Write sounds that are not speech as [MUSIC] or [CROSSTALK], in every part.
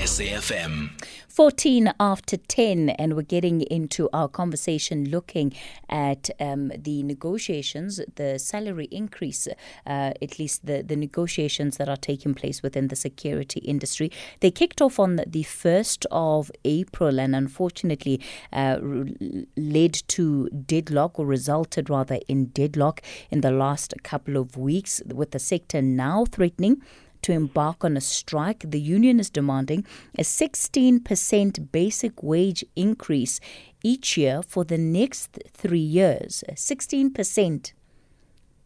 SAFM. 14 after 10, and we're getting into our conversation looking at um, the negotiations, the salary increase, uh, at least the, the negotiations that are taking place within the security industry. They kicked off on the 1st of April and unfortunately uh, led to deadlock or resulted rather in deadlock in the last couple of weeks, with the sector now threatening to embark on a strike. The union is demanding a 16% basic wage increase each year for the next three years. 16%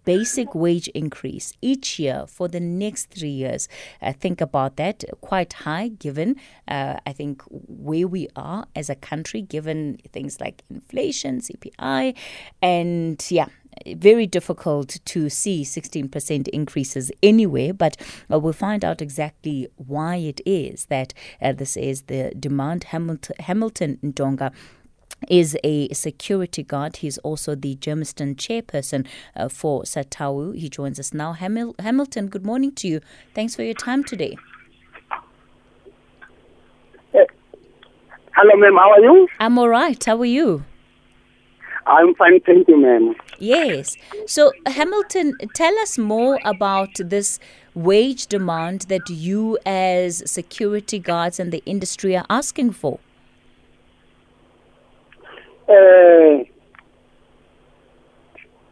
basic wage increase each year for the next three years. Uh, think about that, quite high given, uh, I think, where we are as a country, given things like inflation, CPI, and yeah, very difficult to see 16% increases anywhere, but uh, we'll find out exactly why it is that uh, this is the demand. Hamilton, Hamilton Ntonga is a security guard. He's also the Germiston chairperson uh, for SATAWU. He joins us now. Hamil- Hamilton, good morning to you. Thanks for your time today. Hello, ma'am. How are you? I'm all right. How are you? I'm fine, thank you, ma'am. Yes. So, Hamilton, tell us more about this wage demand that you, as security guards and the industry, are asking for. Uh,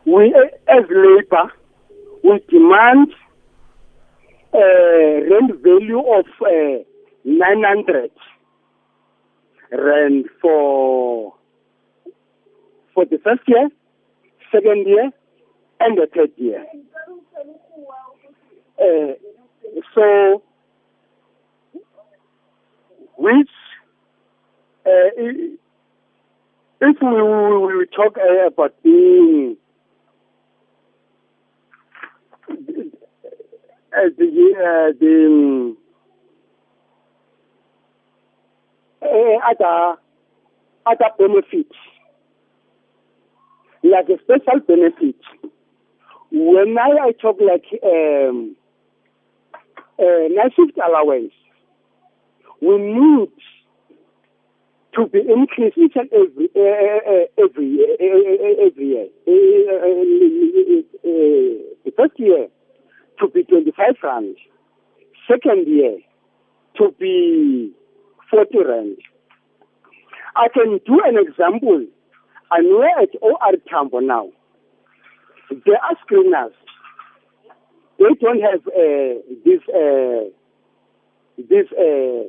we, as labor, we demand a uh, rent value of uh, 900 rand for for the first year, second year, and the third year. Uh, so, which, uh, if we, we, we talk uh, about being uh, the, uh, the uh, other other benefits like a special benefit. When I, I talk like um, uh, night shift allowance, we need to be increased each and every uh, uh, uh, uh every year. Uh, every year. the first year to be 25 rand. Second year to be 40 rand. I can do an example Tambo now. There are screeners. They don't have uh, this uh, this uh,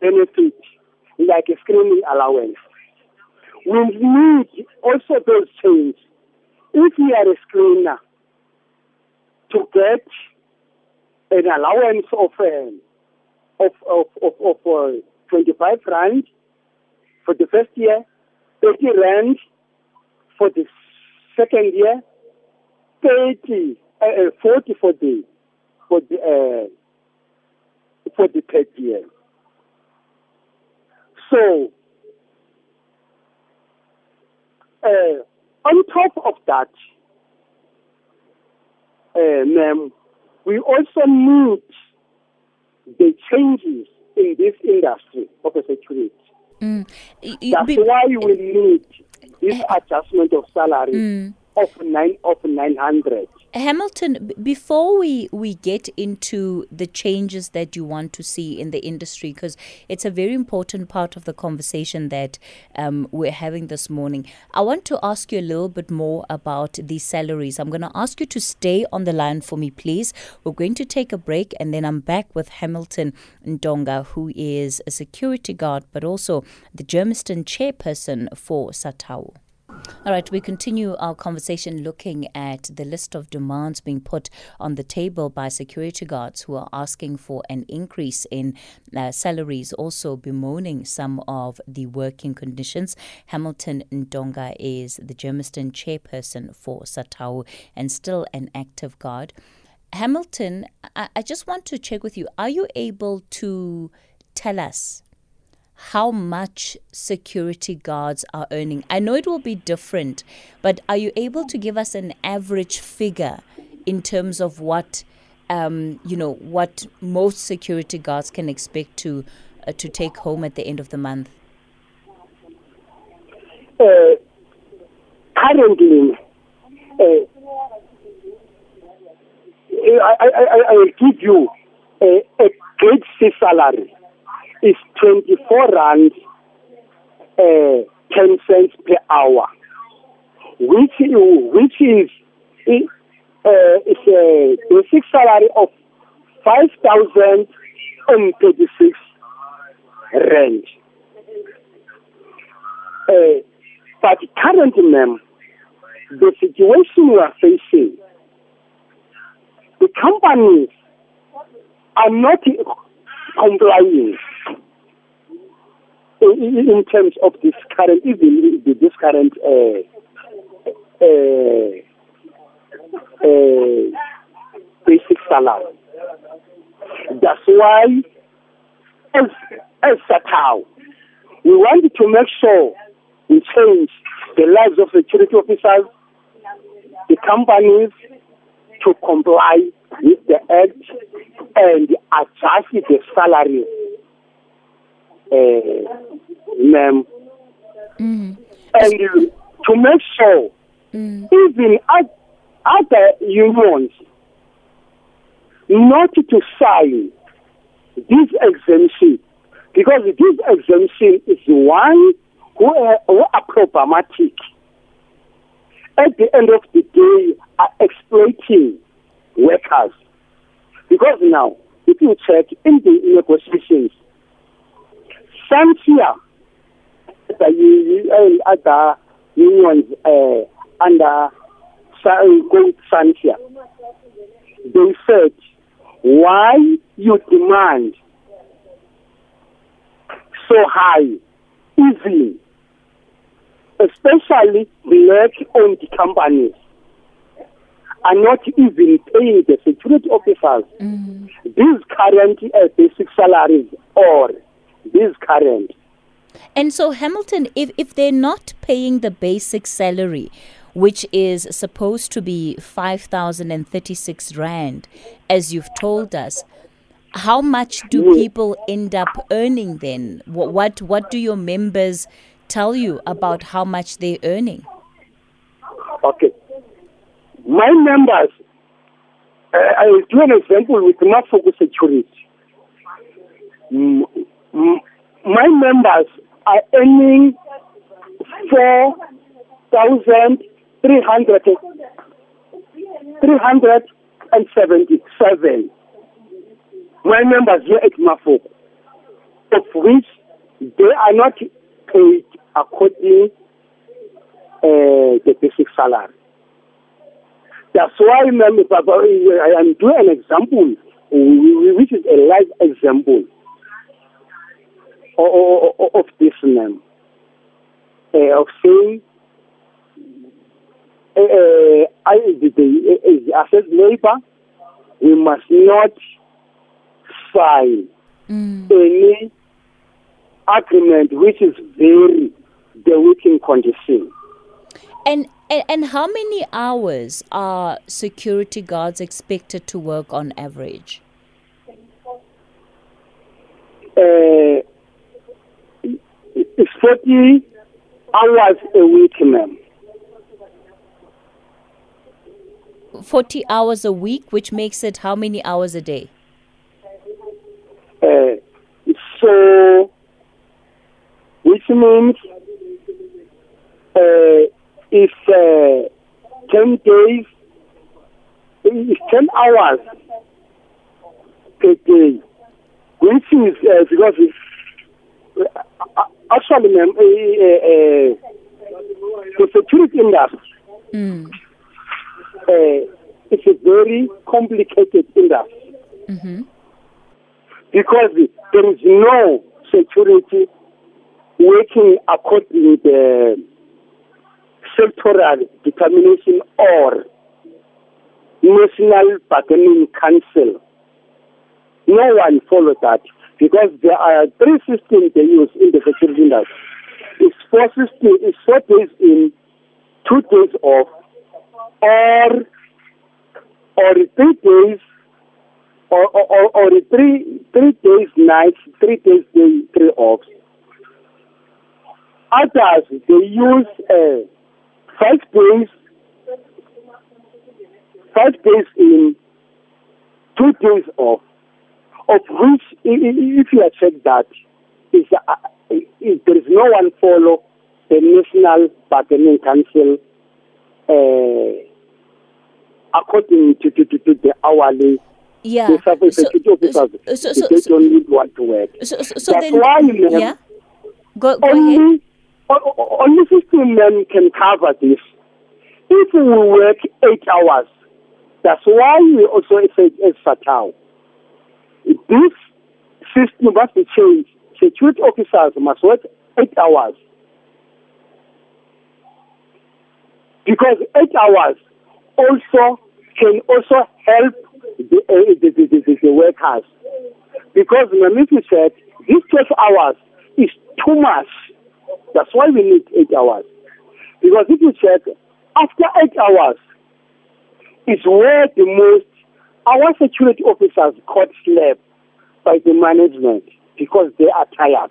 benefit like a screening allowance. We need also those things. If we are a screener, to get an allowance of uh, of of of, of uh, 25 rand for the first year 30 rand for the second year, 30, uh, uh 40 for the, for the, uh, for the third year. So, uh, on top of that, ma'am, we also need the changes in this industry of security. Mm. That's be- why we need this adjustment of salary mm. of nine of nine hundred. Hamilton, before we, we get into the changes that you want to see in the industry, because it's a very important part of the conversation that um, we're having this morning, I want to ask you a little bit more about these salaries. I'm going to ask you to stay on the line for me, please. We're going to take a break, and then I'm back with Hamilton Ntonga, who is a security guard, but also the Germiston chairperson for SATAWU. All right, we continue our conversation looking at the list of demands being put on the table by security guards who are asking for an increase in uh, salaries, also bemoaning some of the working conditions. Hamilton Ntonga is the Germiston chairperson for SATAWU and still an active guard. Hamilton, I, I just want to check with you. Are you able to tell us how much security guards are earning? I know it will be different, but are you able to give us an average figure in terms of what um, you know, what most security guards can expect to uh, to take home at the end of the month? Uh, currently, uh, I, I, I, I will give you a, a C salary is 24 rand uh, 10 cents per hour, which, which is uh, a basic salary of 5,036 rand. Uh, but currently, ma'am, the situation we are facing, the companies are not complying in, in terms of this current, even this current uh, uh, uh, basic salary. That's why, as as SATAW, we want to make sure we change the lives of security officers, the companies, to comply with the act and adjust the salary, uh, ma'am. Mm. And to make sure Mm. even other unions not to sign this exemption because this exemption is one who are, who are problematic. At the end of the day, are exploiting workers. Because now, if you check in the negotiations, Santia, the other unions uh, under Gold Santia, they said, why you demand so high, even, especially black-owned companies, are not even paying the security officers Mm. these current uh, basic salaries or these current. And so, Hamilton, if, if they're not paying the basic salary, which is supposed to be 5,036 Rand, as you've told us, how much do people end up earning then? What, what, what do your members tell you about how much they're earning? Okay. My members, uh, I will do an example with Mafuku Security. My members are earning 4,300 377. My members here at Mafuku, of which they are not paid according uh, the basic salary. That's why, I am doing an example, which is a live example of, this, ma'am, uh, of saying, uh, I, the, the, uh, uh, labor, we must not sign Mm. any agreement which is very the working condition. And, and and how many hours are security guards expected to work on average? Uh, it's 40 hours a week, ma'am. 40 hours a week, which makes it how many hours a day? Uh, so, which means uh, if uh, 10 days, it's 10 hours per day, which is uh, because it's, uh, actually, uh, the security industry Mm. uh, it's a very complicated industry hmm because there is no security working according to the sectoral determination or national bargaining council. No one followed that because there are three systems they use in the security industry. It's four system, it's four days in, two days off, or or three days or, or, or three three days nights, three days day, three off. Others they use uh, five days, five days in, two days off. Of which, if you check that, is uh, there is no one follow the National Bargaining Council uh, according to, to, to, to the hourly yeah. the service so, officers, so, so, they don't need one to work. So, so, so That's then, why yeah. Go, go only, ahead. Only 15 men can cover this. If we work eight hours, that's why we also say as fatal. This system must be changed. Security officers must work eight hours. Because eight hours also can also help the, uh, the, the, the, the, workers. Because Mamisi said this 12 hours is too much. That's why we need eight hours. Because if you check, after eight hours is where the most our security officers caught sleep by the management because they are tired.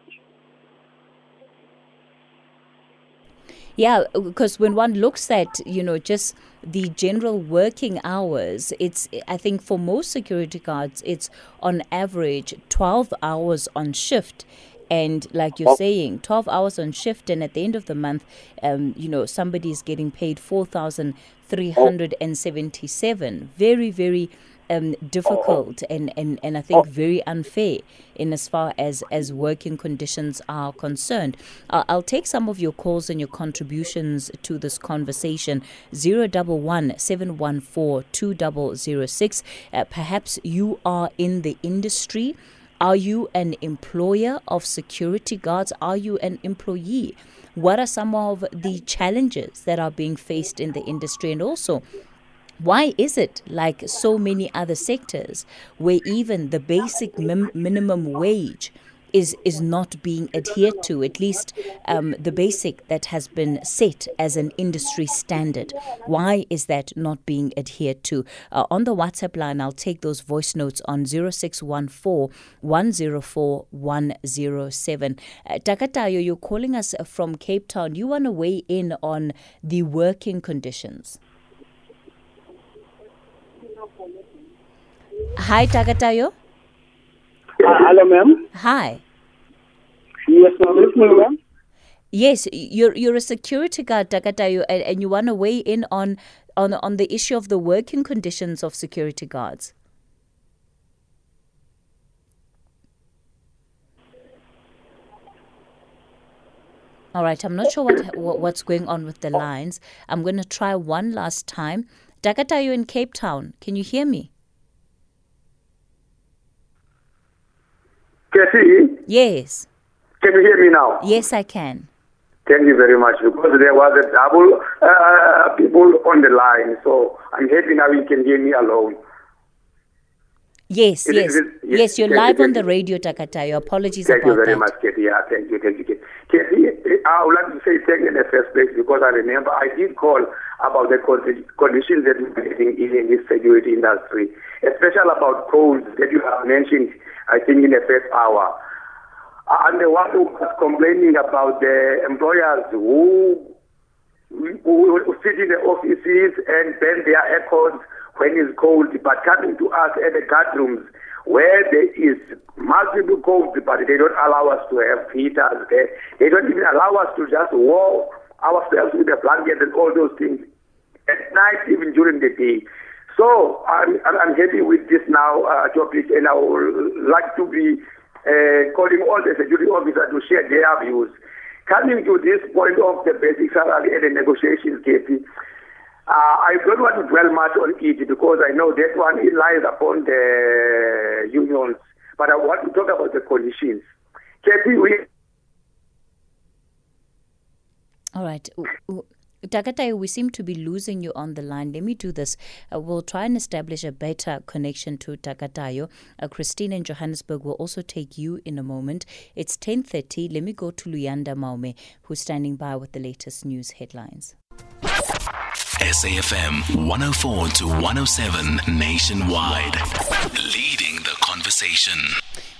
Yeah, because when one looks at, you know, just the general working hours, it's, I think for most security guards, it's on average 12 hours on shift. And like you're oh. saying, 12 hours on shift, and at the end of the month, um, you know, somebody is getting paid 4,377. Very, very um, difficult and, and, and I think very unfair in as far as, as working conditions are concerned. Uh, I'll take some of your calls and your contributions to this conversation. 011 714 2006. Uh, perhaps you are in the industry. Are you an employer of security guards? Are you an employee? What are some of the challenges that are being faced in the industry? And also, why is it like so many other sectors where even the basic mim- minimum wage is is not being adhered to, at least um, the basic that has been set as an industry standard. Why is that not being adhered to? Uh, on the WhatsApp line, I'll take those voice notes on 0614 104 107. Uh, Takatayo, you're calling us from Cape Town. You want to weigh in on the working conditions? Hi, Takatayo. Uh, hello, ma'am. Hi. Yes, ma'am. Listening, ma'am. Yes, you're you're a security guard, Takatayo, and, and you want to weigh in on on on the issue of the working conditions of security guards. All right, I'm not sure what, what what's going on with the lines. I'm going to try one last time. Takatayo in Cape Town, can you hear me? Cassie? Yes. Can you hear me now? Yes, I can. Thank you very much because there was a double uh, people on the line, so I'm happy now you can hear me alone. Yes, yes, yes, yes. You're live you, on the radio, Takatayo. Apologies thank about you very that. much, Katie. Yeah, thank you, thank you, Katie. Katie, I would like to say thank you in the first place because I remember I did call about the conditions that we're in, in this security industry, especially about codes that you have mentioned I think in the first hour. Uh, I'm the one who was complaining about the employers who, who, who sit in the offices and bend their aircons when it's cold, but coming to us at the guard rooms where there is multiple cold, but they don't allow us to have heaters there. They don't even allow us to just warm ourselves with a blanket and all those things at night, even during the day. So I'm, I'm happy with this now uh, topic, and I would like to be uh, calling all the security officers to share their views. Coming to this point of the basic salary and the negotiations, Katie, uh, I don't want to dwell much on it because I know that one it lies upon the unions. But I want to talk about the conditions. Katie, we. All right. Takatayo, we seem to be losing you on the line. Let me do this. Uh, we'll try and establish a better connection to Takatayo. Uh, Christine in Johannesburg will also take you in a moment. It's 10.30. Let me go to Luyanda Maume, who's standing by with the latest news headlines. SAFM 104 to 107 nationwide. Leading the conversation.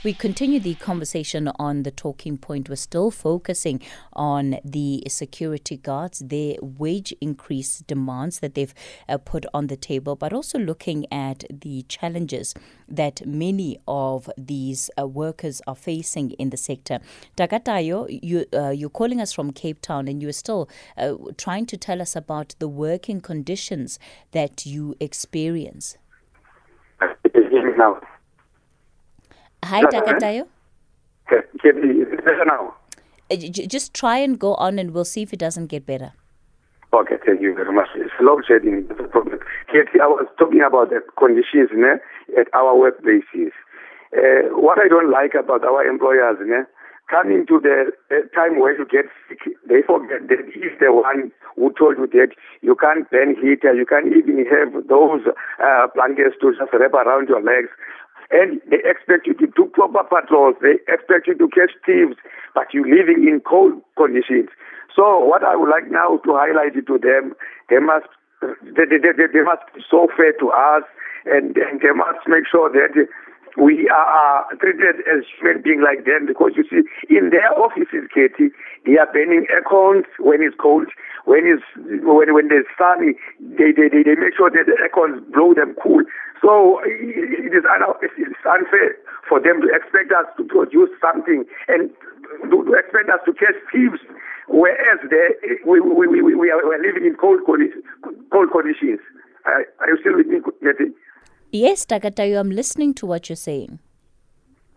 We continue the conversation on the talking point. We're still focusing on the security guards, their wage increase demands that they've uh, put on the table, but also looking at the challenges that many of these uh, workers are facing in the sector. Takatayo, you, uh, you're calling us from Cape Town and you're still uh, trying to tell us about the working conditions that you experience. Now. Hi, Takatayo. better now? Uh, just try and go on and we'll see if it doesn't get better. Okay, thank you very much. It's load shedding, a problem. Katie, I was talking about the conditions né, at our workplaces. Uh, what I don't like about our employers, né, coming to the uh, time where you get sick, they forget that he's the one who told you that you can't burn heater, you can't even have those uh, blankets to just wrap around your legs. And they expect you to do proper patrols, they expect you to catch thieves, but you're living in cold conditions. So what I would like now to highlight to them, they must they, they, they, they must be so fair to us and, and they must make sure that we are treated as human beings like them because you see, in their offices, Katie, they are burning aircons when it's cold. When it's when when there's sunny, they they, they, they make sure that the aircons blow them cool. So it is it's unfair for them to expect us to produce something and to, to expect us to catch thieves, whereas they, we, we, we, we, are, we are living in cold, conditions. Cold conditions. Are, are you still with me, Katie? Yes, Takatayo, I'm listening to what you're saying.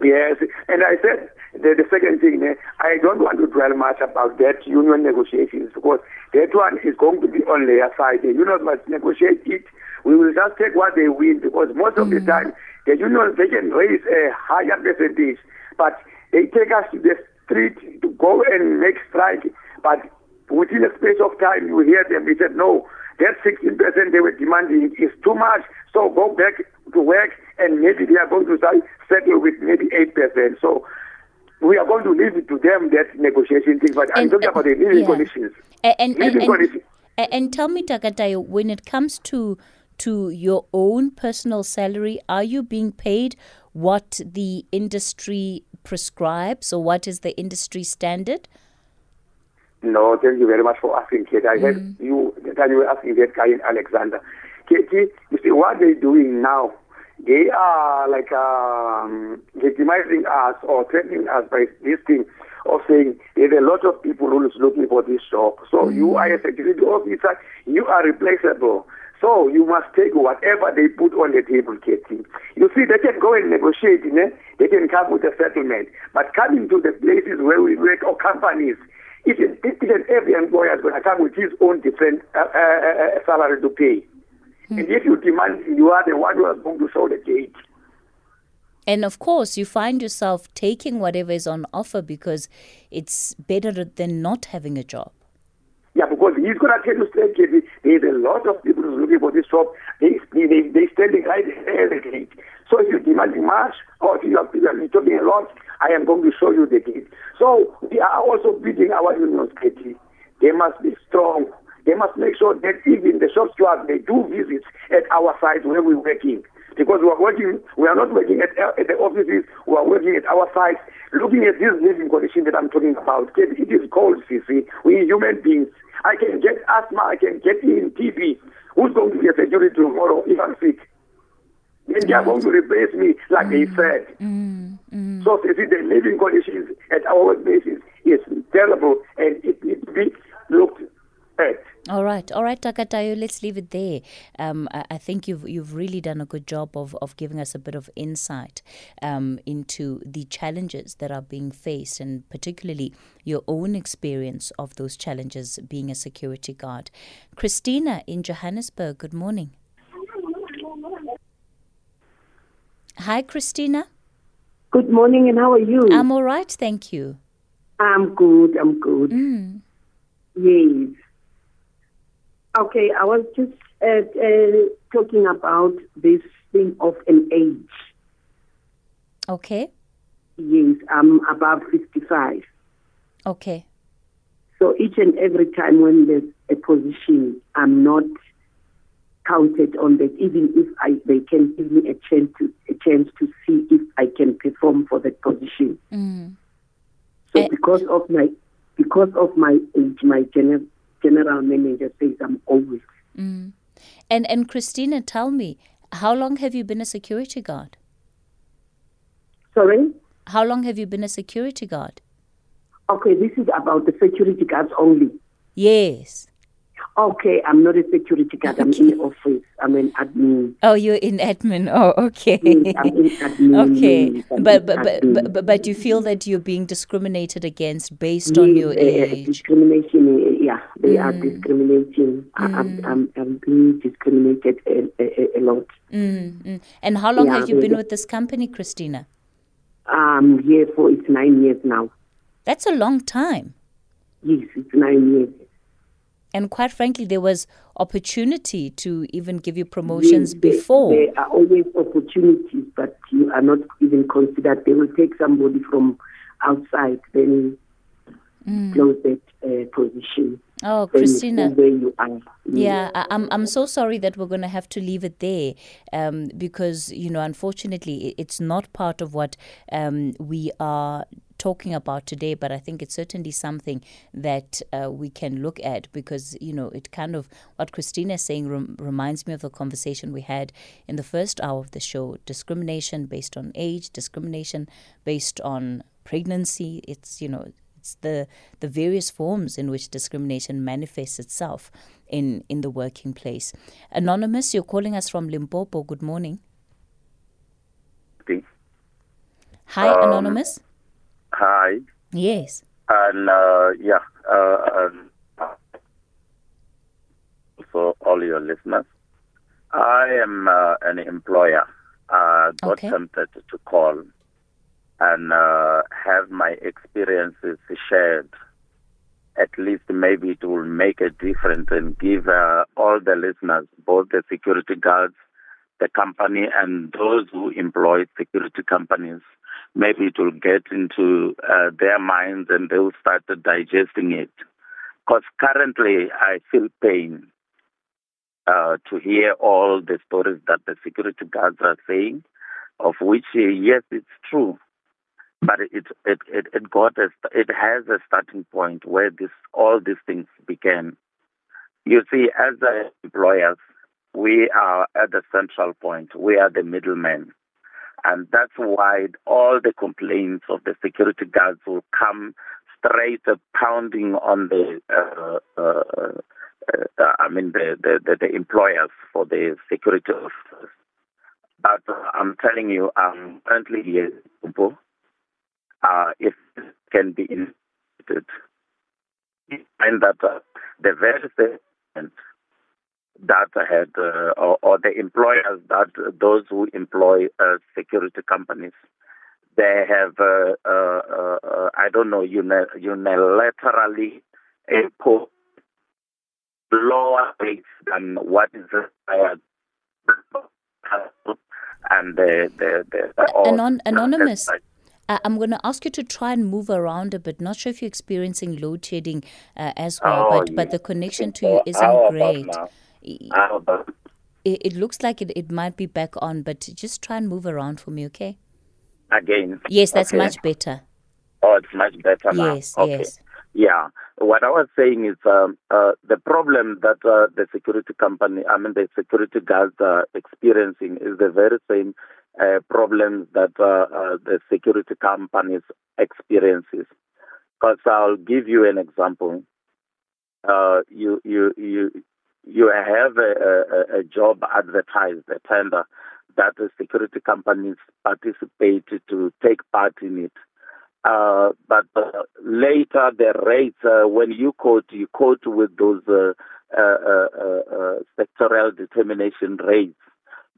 Yes, and I said the, the second thing, eh, I don't want to dwell much about that union negotiations because that one is going to be on their side. The unions must negotiate it. We will just take what they win because most of the time the unions they can raise a higher percentage, but they take us to the street to go and make strike. But within a space of time, you hear them. We said no, that 16% they were demanding is too much. So go back to work and maybe they are going to settle with maybe 8%. So we are going to leave it to them that negotiation thing. But I'm talking uh, about the living yeah. conditions. And, and, living and, conditions. and, and tell me, Takatayo, when it comes to to your own personal salary, are you being paid what the industry prescribes or what is the industry standard? No, thank you very much for asking, Kate. I heard you time you were asking that guy in Alexandra. Katie, you see what they're doing now, they are like um, victimizing us or threatening us by this thing of saying there's a lot of people who is looking for this job. So you are a security officer, you are replaceable. So you must take whatever they put on the table, Katie. You see, they can go and negotiate, you know? they can come with a settlement. But coming to the places where we work or companies, each and, each and every employer is going to come with his own different uh, uh, uh, salary to pay. And if you demand, you are the one who is going to show the gate. And of course, you find yourself taking whatever is on offer because it's better than not having a job. Yeah, because he's going to tell you straight, There's a lot of people who's looking for this job. They, they, they, standing right gate. So if you're demanding much, or if you are, you are talking a lot, I am going to show you the gate. So we are also beating our unions, Katie. They must be strong. They must make sure that even the shop stewards, they do visits at our sites where we're working. Because we are working, we are not working at, at the offices, we are working at our sites, looking at this living condition that I'm talking about. It is cold, CC. We human beings. I can get asthma, I can get in TB. Who's going to be a security tomorrow if I'm sick? Then they are going to mm. replace me, like they mm. said. Mm, so, you see, the living conditions at our workplaces is terrible and it needs to be looked at. All right, all right, Takatayo. Let's leave it there. Um, I, I think you've you've really done a good job of, of giving us a bit of insight um, into the challenges that are being faced, and particularly your own experience of those challenges being a security guard. Christina in Johannesburg. Good morning. Hi, Christina. Good morning, and how are you? I'm all right, thank you. I'm good. I'm good. Mm. Yes. Okay, I was just uh, uh, talking about this thing of an age. Okay. Yes, I'm above 55. Okay. So each and every time when there's a position, I'm not counted on that. Even if I, they can give me a chance to a chance to see if I can perform for that position. Mm. So Eh. because of my because of my age, my general general manager says I'm always. Mm. And and Christina, tell me, how long have you been a security guard? Sorry. How long have you been a security guard? Okay, this is about the security guards only. Yes. Okay, I'm not a security guard. I'm in the office. I'm an admin. Oh, you're in admin. Oh, okay. Yes, I'm in admin. okay, yes, but but, but admin. but but but you feel that you're being discriminated against based on your uh, age. discrimination, uh, yeah, they are Mm. discriminating. I, I'm, I'm, I'm being discriminated a, a, a lot. Mm, mm. And how long Yeah, have you been with this company, Christina? Um, here for it's nine years now. That's a long time. Yes, it's nine years. And quite frankly, there was opportunity to even give you promotions Yes, there- before. There are always opportunities, but you are not even considered. They will take somebody from outside, then close that uh, position. Oh, Christina. where you are. Yeah, I, I'm I'm so sorry that we're going to have to leave it there, um, because you know, unfortunately, it's not part of what um, we are talking about today. But I think it's certainly something that uh, we can look at because you know, it kind of what Christina is saying rem- reminds me of the conversation we had in the first hour of the show: discrimination based on age, discrimination based on pregnancy. It's you know it's the the various forms in which discrimination manifests itself in in the working place. Anonymous, you're calling us from Limpopo. Good morning. Hi, Um, Anonymous. Hi, Yes. and uh, yeah, uh, um, for all your listeners, I am uh, an employer. Uh, got Okay. tempted to call and uh, have my experiences shared. At least maybe it will make a difference and give uh, all the listeners, both the security guards, the company, and those who employ security companies, maybe it will get into uh, their minds and they will start digesting it. Because currently I feel pain uh, to hear all the stories that the security guards are saying, of which, yes, it's true. But it it it, it got a, it has a starting point where this all these things began. You see, as employers, we are at the central point. We are the middlemen. And that's why all the complaints of the security guards will come straight uh, pounding on the, uh, uh, uh, I mean, the, the, the, employers for the security officers. But uh, I'm telling you, I'm currently here Uh, if this can be instituted, and that uh, the very statement that had, uh, or, or the employers that those who employ uh, security companies, they have, uh, uh, uh, I don't know, unilaterally imposed lower rates than what is required. And the, the, the, or- Anon- anonymous. I'm going to ask you to try and move around a bit. Not sure if you're experiencing load shedding uh, as well, Oh, but but the connection to you isn't great. Now? I- How about It, it looks like it, it might be back on, but just try and move around for me, okay? again? Yes, that's Okay. much better. Oh, it's much better now. Yes, okay. yes. Yeah. What I was saying is um, uh, the problem that uh, the security company, I mean, the security guards are experiencing is the very same uh, problems that uh, uh, the security companies experiences. Because I'll give you an example. Uh, you you you you have a, a, a job advertised, a tender that the security companies participate to take part in it. Uh, but uh, later the rates, uh, when you quote, you quote with those uh, uh, uh, sectorial determination rates.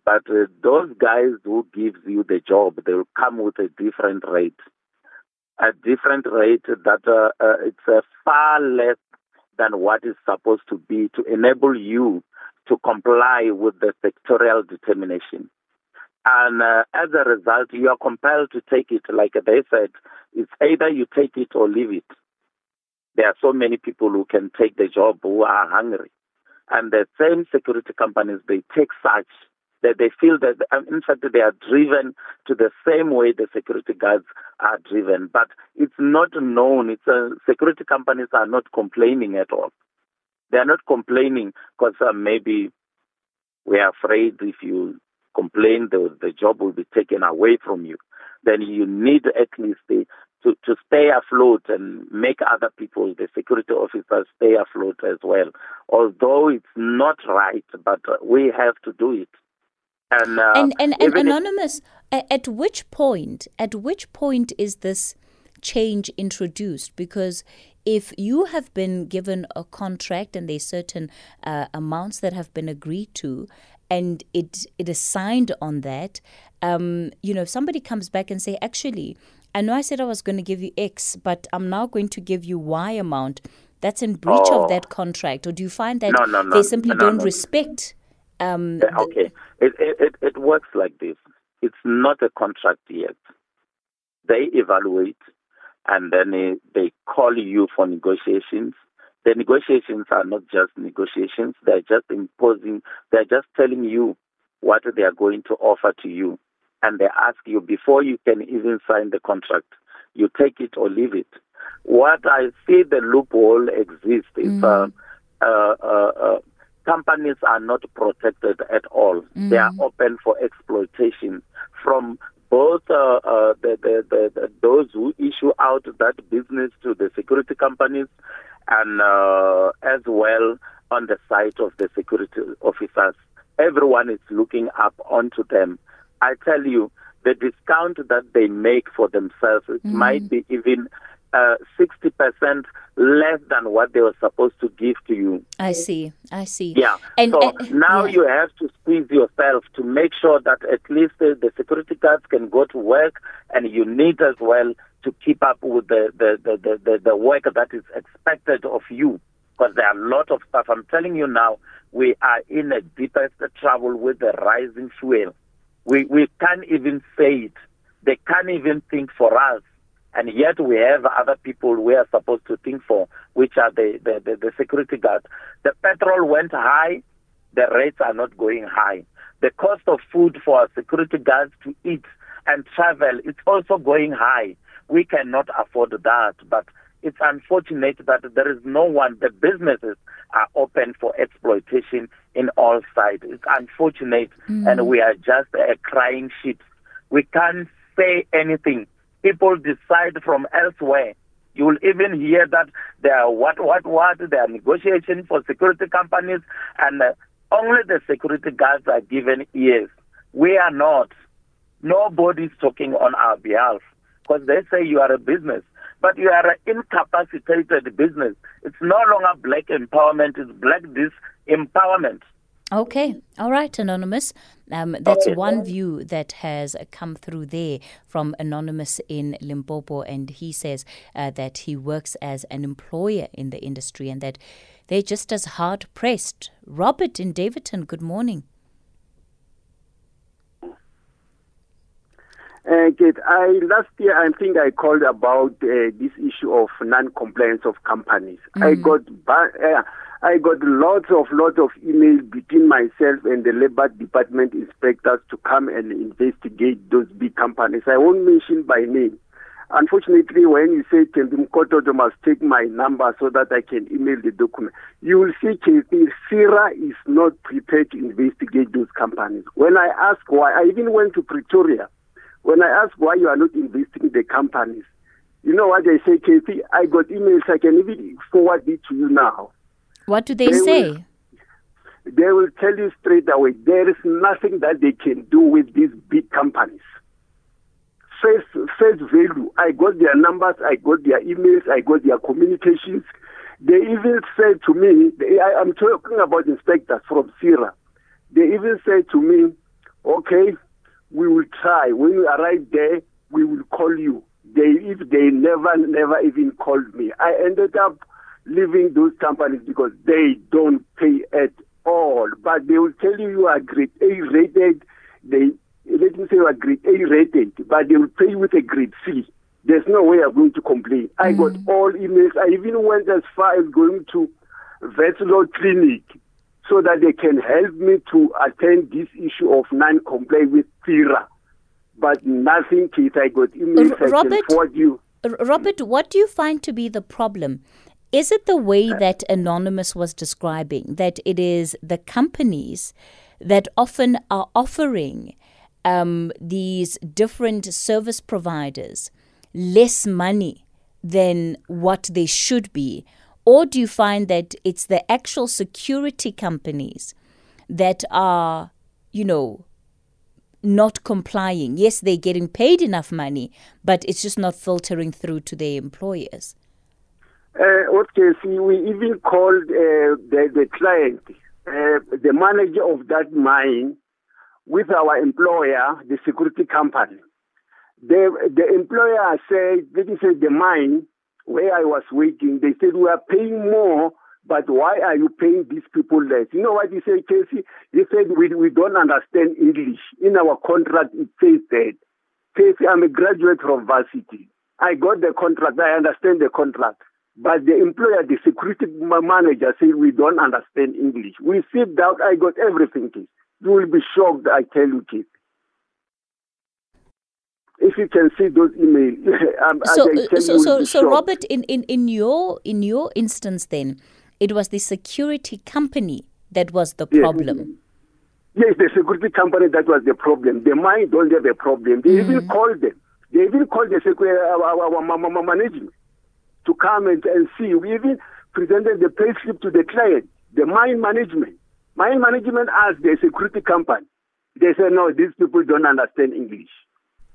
But those guys who gives you the job, they will come with a different rate, a different rate that it's far less than what is supposed to be to enable you to comply with the sectorial determination. And uh, as a result, you are compelled to take it. Like they said, it's either you take it or leave it. There are so many people who can take the job who are hungry. and the same security companies they take such that they feel that in fact they are driven to the same way the security guards are driven but it's not known it's uh, security companies are not complaining at all they are not complaining because uh, maybe we are afraid if you complain the the job will be taken away from you then you need at least the, to, to stay afloat and make other people, the security officers, stay afloat as well. Although it's not right, but we have to do it. And, uh, and, and, and anonymous, if, at which point, at which point is this change introduced? Because if you have been given a contract and there's certain uh, amounts that have been agreed to, and it it is signed on that, um, you know, if somebody comes back and say, actually, I know I said I was going to give you X, but I'm now going to give you Y amount. That's in breach oh. of that contract, or do you find that no, no, no, they simply don't respect? Um, okay, it, it it works like this. It's not a contract yet. They evaluate, and then they call you for negotiations. The negotiations are not just negotiations; they're just imposing. They're just telling you what they are going to offer to you and they ask you before you can even sign the contract, you take it or leave it. What I see the loophole exists is mm. uh, uh, uh, uh, companies are not protected at all. Mm. They are open for exploitation from both uh, uh, the, the, the, those who issue out that business to the security companies and as well on the side of the security officers. Everyone is looking up onto them I tell you, the discount that they make for themselves it mm-hmm. might be even uh, 60% less than what they were supposed to give to you. I see. I see. Yeah. And, so now yeah. you have to squeeze yourself to make sure that at least the, the, security guards can go to work and you need as well to keep up with the, the, the, the, the work that is expected of you. Because there are a lot of stuff. I'm telling you now, we are in a deepest trouble with the rising fuel. We, we can't even say it. They can't even think for us. And yet we have other people we are supposed to think for, which are the, the, the, the security guards. The petrol went high, the rates are not going high. The cost of food for our security guards to eat and travel, is also going high. We cannot afford that, but it's unfortunate that there is no one, the businesses are open for exploitation in all sides. It's unfortunate, mm. and we are just a crying sheep. We can't say anything. People decide from elsewhere. You will even hear that there are what, what, what, there are negotiations for security companies, and uh, only the security guards are given ears. We are not. Nobody's talking on our behalf because they say you are a business but you are an incapacitated business. It's no longer black empowerment, it's black disempowerment. Okay, all right, Anonymous. Um, that's okay. one view that has come through there from Anonymous in Limpopo, and he says uh, that he works as an employer in the industry and that they're just as hard pressed. Robert in Daveyton, good morning. Uh, Kate, I last year I think I called about uh, this issue of non-compliance of companies. Mm-hmm. I got uh, I got lots of lots of emails between myself and the labor department inspectors to come and investigate those big companies. I won't mention by name. Unfortunately, when you say Tembi Mkototo must take my number so that I can email the document, you will see KP CIRA is not prepared to investigate those companies. When I ask why, I even went to Pretoria when I ask why you are not investing in the companies, you know what they say, Kathy? I got emails, I can even forward it to you now. What do they, they say? Will, they will tell you straight away there is nothing that they can do with these big companies. Face, face value, I got their numbers, I got their emails, I got their communications. They even said to me, they, I, I'm talking about inspectors from PSIRA. They even said to me, okay, we will try. When you arrive there, we will call you. They, if they never, never even called me, I ended up leaving those companies because they don't pay at all. But they will tell you you are grade A rated. They let me say you are grade A rated, but they will pay you with a grade C. There's no way I'm going to complain. Mm. I got all emails. I even went as far as going to Vetlo Clinic so that they can help me to attend this issue of non-comply with PSIRA. But nothing, Keith. I got emails R- I Robert? can forward you. Robert, what do you find to be the problem? Is it the way that Anonymous was describing, that it is the companies that often are offering um, these different service providers less money than what they should be? Or do you find that it's the actual security companies that are, you know, not complying? Yes, they're getting paid enough money, but it's just not filtering through to their employers. Uh, okay, see, we even called uh, the, the client, uh, the manager of that mine, with our employer, the security company. The, the employer said, this is the mine where I was working. They said, we are paying more, but why are you paying these people less? You know what he said, Casey? He said, we, we don't understand English. In our contract, it says that. Casey, I'm a graduate from varsity. I got the contract. I understand the contract. But the employer, the security manager said, we don't understand English. We sit down. I got everything, Keith. You will be shocked, I tell you, Keith. If you can see those emails, [LAUGHS] um, So, uh, so, so, so. Robert, in, in, in your in your instance, then it was the security company that was the Yes. problem. Yes, the security company, that was the problem. The mine don't have a problem. They Mm. even called them. They even called the security, our, our, our ma- management to come and, and see. We even presented the pay slip to the client, the mine management. Mine management asked the security company. They said, no, these people don't understand English.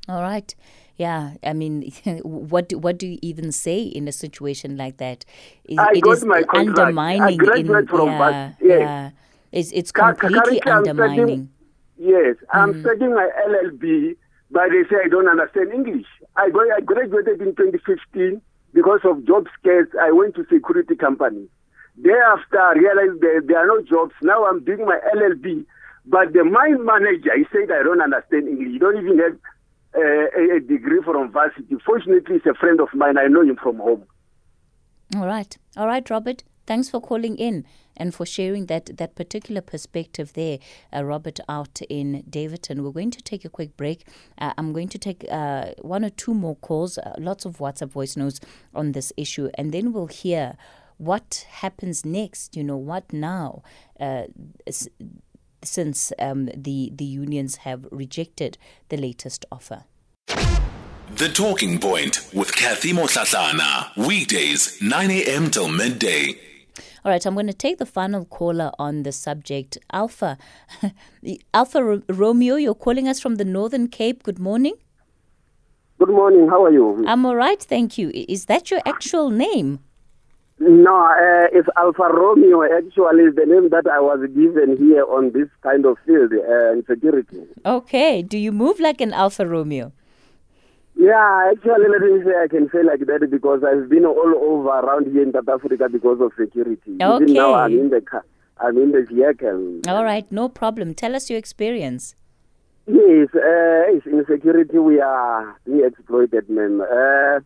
All right. Yeah, I mean, [LAUGHS] what do, what do you even say in a situation like that? It, I it got is my contract. Undermining. graduate in, from yeah, yes. yeah. It's it's completely currently I'm studying- undermining. Yes, I'm mm. studying my LLB, but they say I don't understand English. I, go, I graduated in 2015 because of job scares, I went to security companies. Thereafter, I realized there, there are no jobs. Now I'm doing my LLB, but the mine manager, he said I don't understand English. You don't even have uh, a, a degree from varsity. Fortunately, he's a friend of mine. I know him from home. All right. All right, Robert. Thanks for calling in and for sharing that, that particular perspective there, uh, Robert, out in Daveyton. We're going to take a quick break. Uh, I'm going to take uh, one or two more calls, uh, lots of WhatsApp voice notes on this issue, and then we'll hear what happens next. You know, what now? Uh, since um, the, the unions have rejected the latest offer. The Talking Point with Kathy Motlatlana. Weekdays, 9 a.m. till midday. All right, I'm going to take the final caller on the subject. Alpha, [LAUGHS] Alpha Ro- Romeo, you're calling us from the Northern Cape. Good morning. Good morning. How are you? I'm all right, thank you. Is that your actual name? No, uh, it's Alfa Romeo. Actually, is the name that I was given here on this kind of field uh, in security. Okay. Do you move like an Alfa Romeo? Yeah, actually, let me say I can say like that because I've been all over around here in South Africa because of security. Okay. Even now, I'm in the car. I'm in the vehicle. All right, no problem. Tell us your experience. Yes, uh, in security we are being exploited, man. Uh,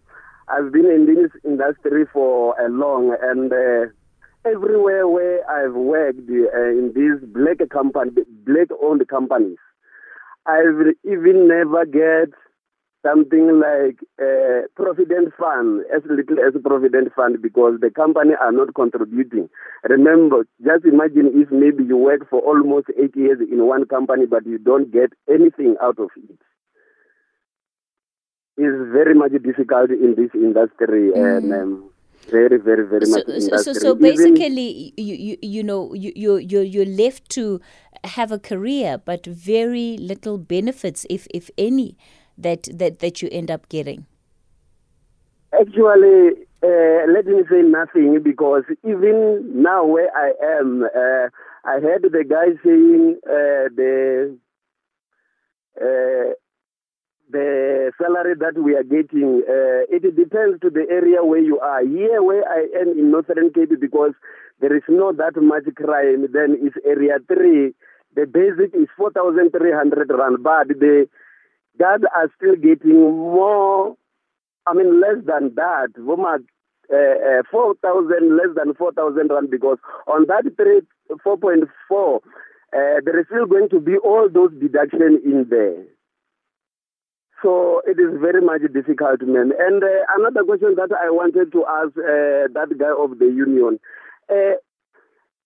I've been in this industry for a long, and uh, everywhere where I've worked uh, in these black company, black-owned companies, I've even never get something like uh, provident fund, as little as provident fund, because the company are not contributing. Remember, just imagine if maybe you work for almost eight years in one company, but you don't get anything out of it. It's very much difficult in this industry, and um, very, very, very So, much so, so, so Even- basically, you, you, you know, you, you, you're, you're left to have a career, but very little benefits, if, if any, that, that, that you end up getting. Actually, uh, let me say nothing because even now where I am, uh, I heard the guy saying uh, the uh, the salary that we are getting. Uh, it depends to the area where you are. Here, where I am in Northern Cape, because there is not that much crime. Then it's area three. The basic is four thousand three hundred rand, but the guards are still getting more I mean, less than that. Uh, uh, 4,000, less than 4,000 rand because on that three 4.4, uh, there is still going to be all those deductions in there. So it is very much difficult, man. And uh, another question that I wanted to ask uh, that guy of the union, uh,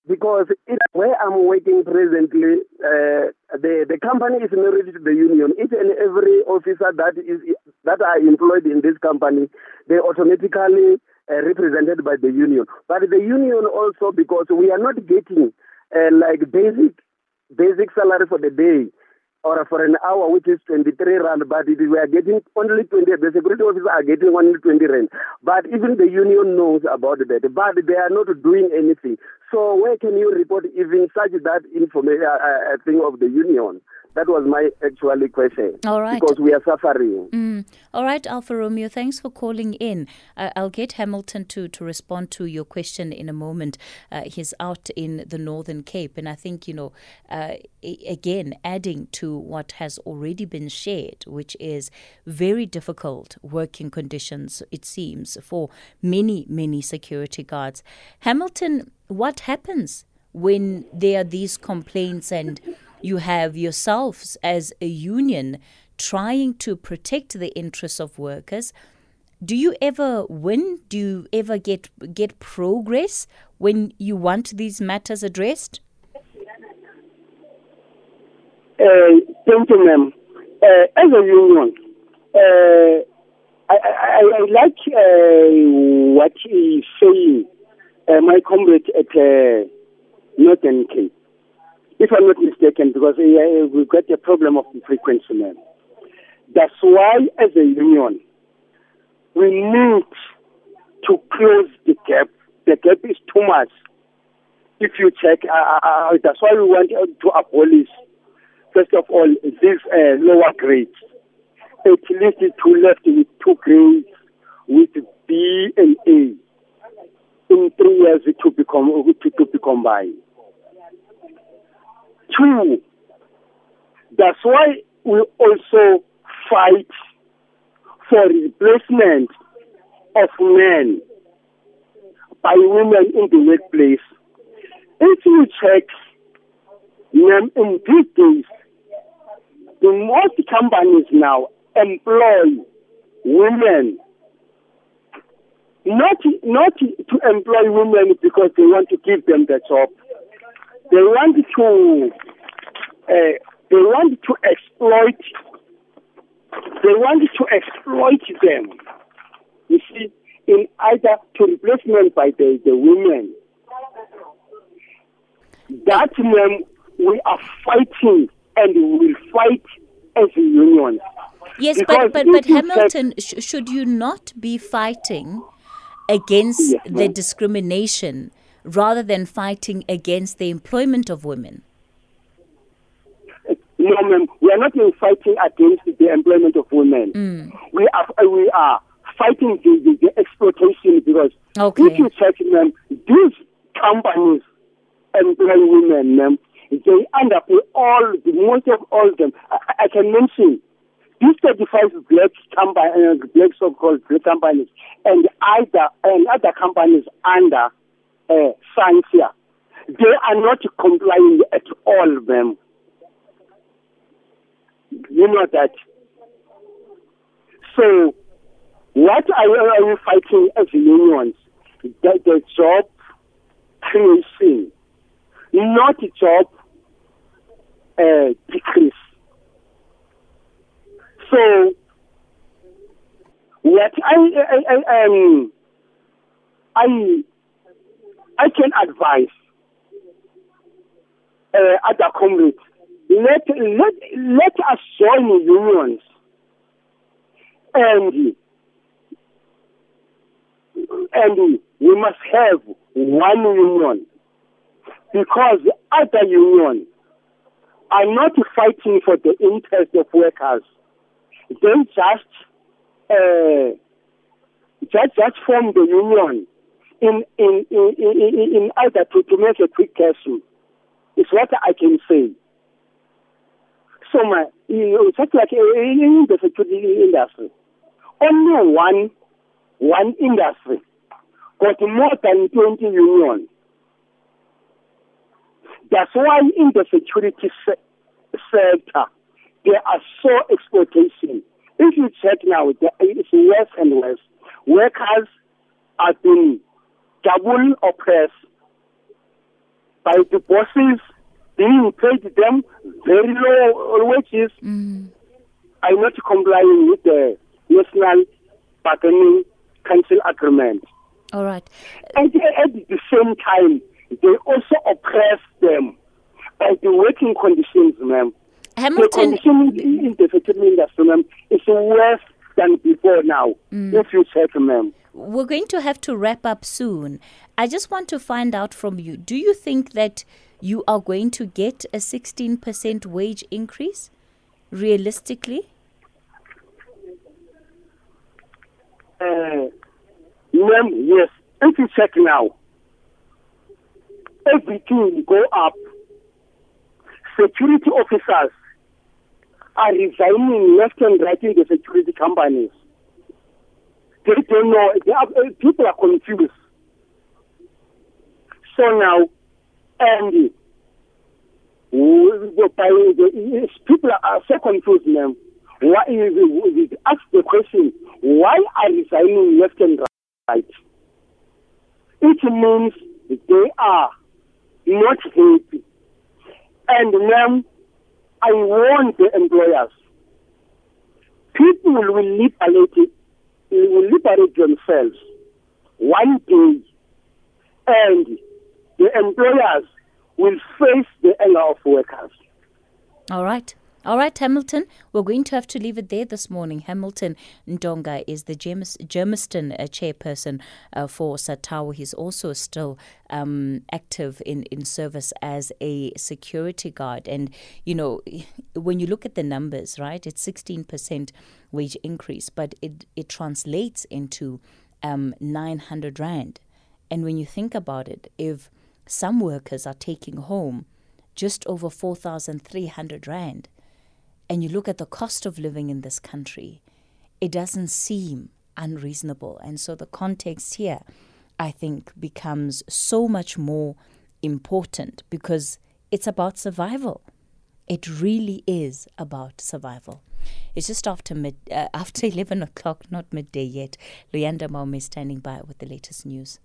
because it, where I'm working presently, uh, the the company is married to the union. Each and every officer that is that are employed in this company, they automatically uh, represented by the union. But the union also, because we are not getting uh, like basic basic salary for the day or for an hour, which is 23 rand, but it, we are getting only 20, the security officers are getting only 20 rand. But even the union knows about that, but they are not doing anything. So where can you report even such that information, uh, uh, thing of the union? That was my actual question. All right. Because we are suffering. Mm. All right, Alfa Romeo, thanks for calling in. Uh, I'll get Hamilton to, to respond to your question in a moment. Uh, he's out in the Northern Cape, and I think, you know, uh, again, adding to what has already been shared, which is very difficult working conditions, it seems, for many, many security guards. Hamilton, what happens when there are these complaints and you have yourselves as a union trying to protect the interests of workers. Do you ever win? Do you ever get get progress when you want these matters addressed? Uh, thank you, ma'am. Uh, as a union, uh, I, I, I, like uh, what he's saying, my comrade at Northern Cape if I'm not mistaken, because uh, we've got a problem of the frequency, man. That's why, as a union, we need to close the gap. The gap is too much. If you check, uh, uh, uh that's why we want to abolish, first of all, these uh, lower grades. At least two left with two grades, with B and A, in three years it to become to, to be combined. Two, that's why we also fight for replacement of men by women in the workplace. If you check in these days, the most companies now employ women. Not not to employ women because they want to give them the job they want to uh, they want to exploit they want to exploit them. You see, in either to replacement by the, the women. That means we are fighting and we will fight as a union. Yes, because but but, but Hamilton, sh- should you not be fighting against yes, the discrimination rather than fighting against the employment of women? No, ma'am. We are not fighting against the employment of women. Mm. We are we are fighting the, the, the exploitation because okay. if you check, ma'am, these companies employ women, ma'am. They end up with all the most of all of them. I, I can mention these 35 black company, uh, black so-called black companies, and other and other companies under uh, science here. They are not complying at all, ma'am. You know that. So, what are we fighting as unions? That the job creation, not job uh, decrease. So, what I, I, I um, I I can advise uh, other comrades let let let us join unions and and we must have one union because other unions are not fighting for the interest of workers. They just uh, just just form the union in in in in, in either to, to make a quick cash It's what I can say. So my you know, just like in the security industry, only one one industry got more than twenty unions. That's why in the security se- sector, there are so exploitation. If you check now, it's worse and worse. Workers are being double oppressed by the bosses being paid them very low wages Mm. are not complying with the National Bargaining Council Agreement. All right. And at the same time, they also oppress them by the working conditions, ma'am. The Hamilton, condition in the veterinary industry, ma'am, is worse than before now. If you check, ma'am. We're going to have to wrap up soon. I just want to find out from you do you think that you are going to get a 16% wage increase realistically? Uh, yes. If you check now, everything go up. Security officers are resigning left and right in the security companies. They don't know. They are, uh, people are confused. So now, and by the, people are so confused, ma'am. Why is we ask the question? Why are resigning left and right? It means they are not happy. And ma'am, I warn the employers. People will liberate, will liberate themselves one day, and the employers will face the anger of workers. All right. All right, Hamilton, we're going to have to leave it there this morning. Hamilton Ntonga is the Germis- Germiston uh, chairperson uh, for SATAWU. He's also still um, active in, in service as a security guard. And, you know, [LAUGHS] when you look at the numbers, right, it's 16% wage increase, but it, it translates into um, 900 Rand. And when you think about it, if some workers are taking home just over 4,300 Rand, and you look at the cost of living in this country, it doesn't seem unreasonable. And so the context here, I think, becomes so much more important because it's about survival. It really is about survival. It's just after mid, uh, [LAUGHS] after eleven o'clock, not midday yet. Leander Maume is standing by with the latest news.